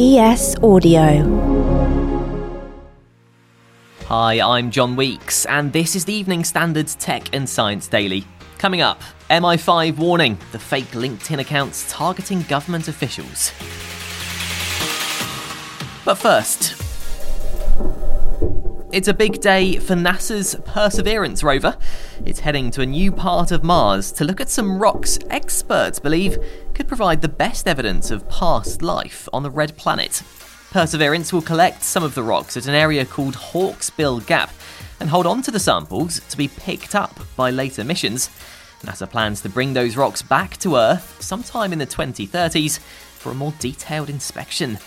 ES Audio. Hi, I'm John Weeks, and this is the Evening Standards Tech and Science Daily. Coming up, MI5 warning the fake LinkedIn accounts targeting government officials. But first, it's a big day for NASA's Perseverance rover. It's heading to a new part of Mars to look at some rocks experts believe could provide the best evidence of past life on the red planet. Perseverance will collect some of the rocks at an area called Hawksbill Gap and hold on to the samples to be picked up by later missions. NASA plans to bring those rocks back to Earth sometime in the 2030s for a more detailed inspection.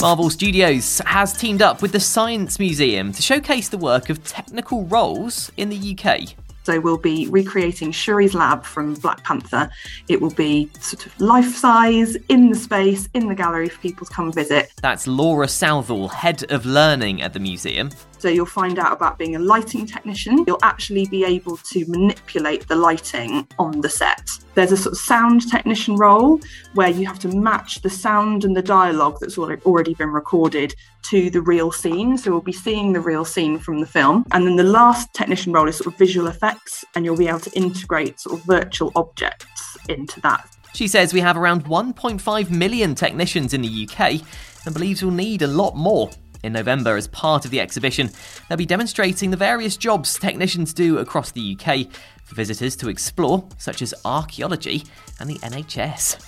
Marvel Studios has teamed up with the Science Museum to showcase the work of technical roles in the UK. So we'll be recreating Shuri's lab from Black Panther. It will be sort of life size in the space in the gallery for people to come visit. That's Laura Southall, head of learning at the museum. So you'll find out about being a lighting technician. You'll actually be able to manipulate the lighting on the set. There's a sort of sound technician role where you have to match the sound and the dialogue that's already been recorded to the real scene. So we'll be seeing the real scene from the film. And then the last technician role is sort of visual effects, and you'll be able to integrate sort of virtual objects into that. She says we have around 1.5 million technicians in the UK and believes we'll need a lot more. In November, as part of the exhibition, they'll be demonstrating the various jobs technicians do across the UK for visitors to explore, such as archaeology and the NHS.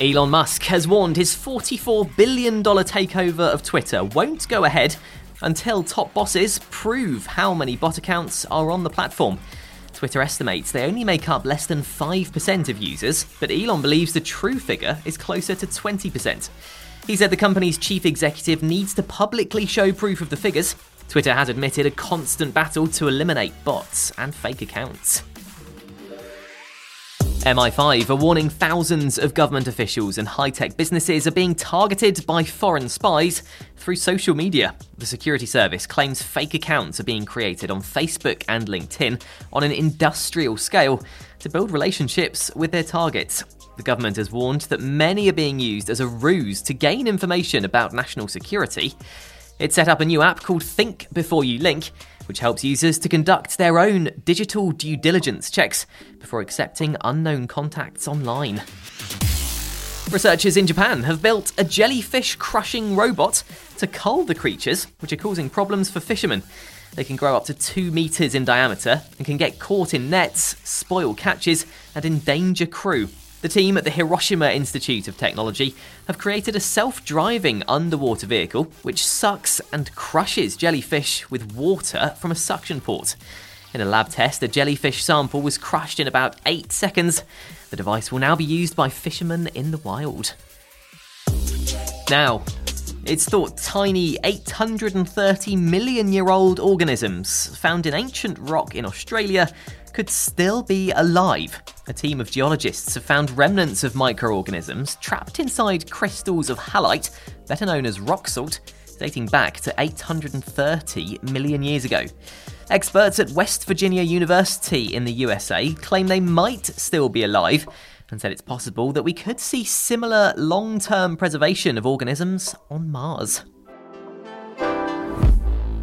Elon Musk has warned his $44 billion takeover of Twitter won't go ahead until top bosses prove how many bot accounts are on the platform. Twitter estimates they only make up less than 5% of users, but Elon believes the true figure is closer to 20%. He said the company's chief executive needs to publicly show proof of the figures. Twitter has admitted a constant battle to eliminate bots and fake accounts. MI5 are warning thousands of government officials and high tech businesses are being targeted by foreign spies through social media. The security service claims fake accounts are being created on Facebook and LinkedIn on an industrial scale to build relationships with their targets. The government has warned that many are being used as a ruse to gain information about national security. It set up a new app called Think Before You Link, which helps users to conduct their own digital due diligence checks before accepting unknown contacts online. Researchers in Japan have built a jellyfish crushing robot to cull the creatures, which are causing problems for fishermen. They can grow up to two metres in diameter and can get caught in nets, spoil catches, and endanger crew. The team at the Hiroshima Institute of Technology have created a self driving underwater vehicle which sucks and crushes jellyfish with water from a suction port. In a lab test, a jellyfish sample was crushed in about 8 seconds. The device will now be used by fishermen in the wild. Now, it's thought tiny 830 million year old organisms found in ancient rock in Australia could still be alive. A team of geologists have found remnants of microorganisms trapped inside crystals of halite, better known as rock salt, dating back to 830 million years ago. Experts at West Virginia University in the USA claim they might still be alive and said it's possible that we could see similar long term preservation of organisms on Mars.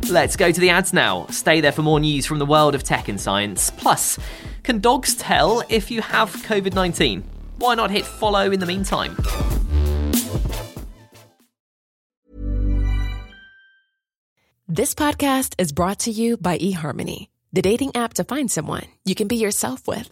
Let's go to the ads now. Stay there for more news from the world of tech and science. Plus, can dogs tell if you have COVID 19? Why not hit follow in the meantime? This podcast is brought to you by eHarmony, the dating app to find someone you can be yourself with.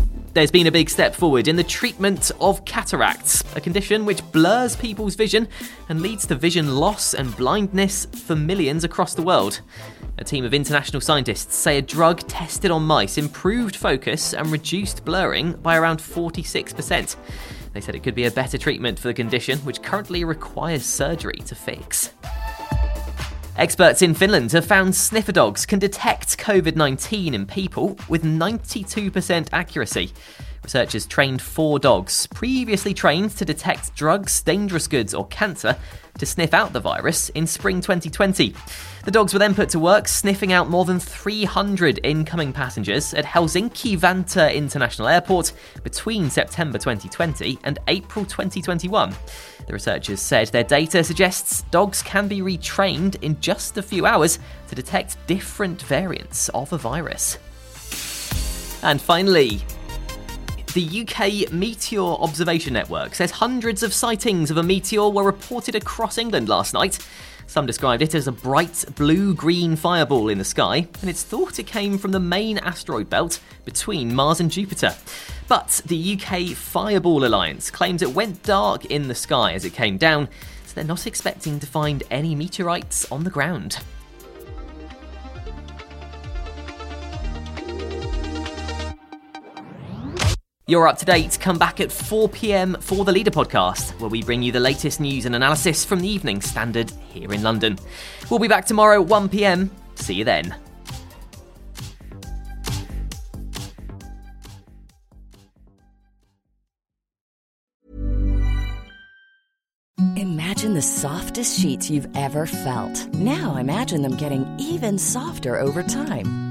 There's been a big step forward in the treatment of cataracts, a condition which blurs people's vision and leads to vision loss and blindness for millions across the world. A team of international scientists say a drug tested on mice improved focus and reduced blurring by around 46%. They said it could be a better treatment for the condition, which currently requires surgery to fix. Experts in Finland have found sniffer dogs can detect COVID 19 in people with 92% accuracy. Researchers trained four dogs, previously trained to detect drugs, dangerous goods, or cancer, to sniff out the virus in spring 2020. The dogs were then put to work sniffing out more than 300 incoming passengers at Helsinki Vantaa International Airport between September 2020 and April 2021. The researchers said their data suggests dogs can be retrained in just a few hours to detect different variants of a virus. And finally, the UK Meteor Observation Network says hundreds of sightings of a meteor were reported across England last night. Some described it as a bright blue green fireball in the sky, and it's thought it came from the main asteroid belt between Mars and Jupiter. But the UK Fireball Alliance claims it went dark in the sky as it came down, so they're not expecting to find any meteorites on the ground. You're up to date. Come back at 4 pm for the Leader podcast, where we bring you the latest news and analysis from the Evening Standard here in London. We'll be back tomorrow, 1 pm. See you then. Imagine the softest sheets you've ever felt. Now imagine them getting even softer over time.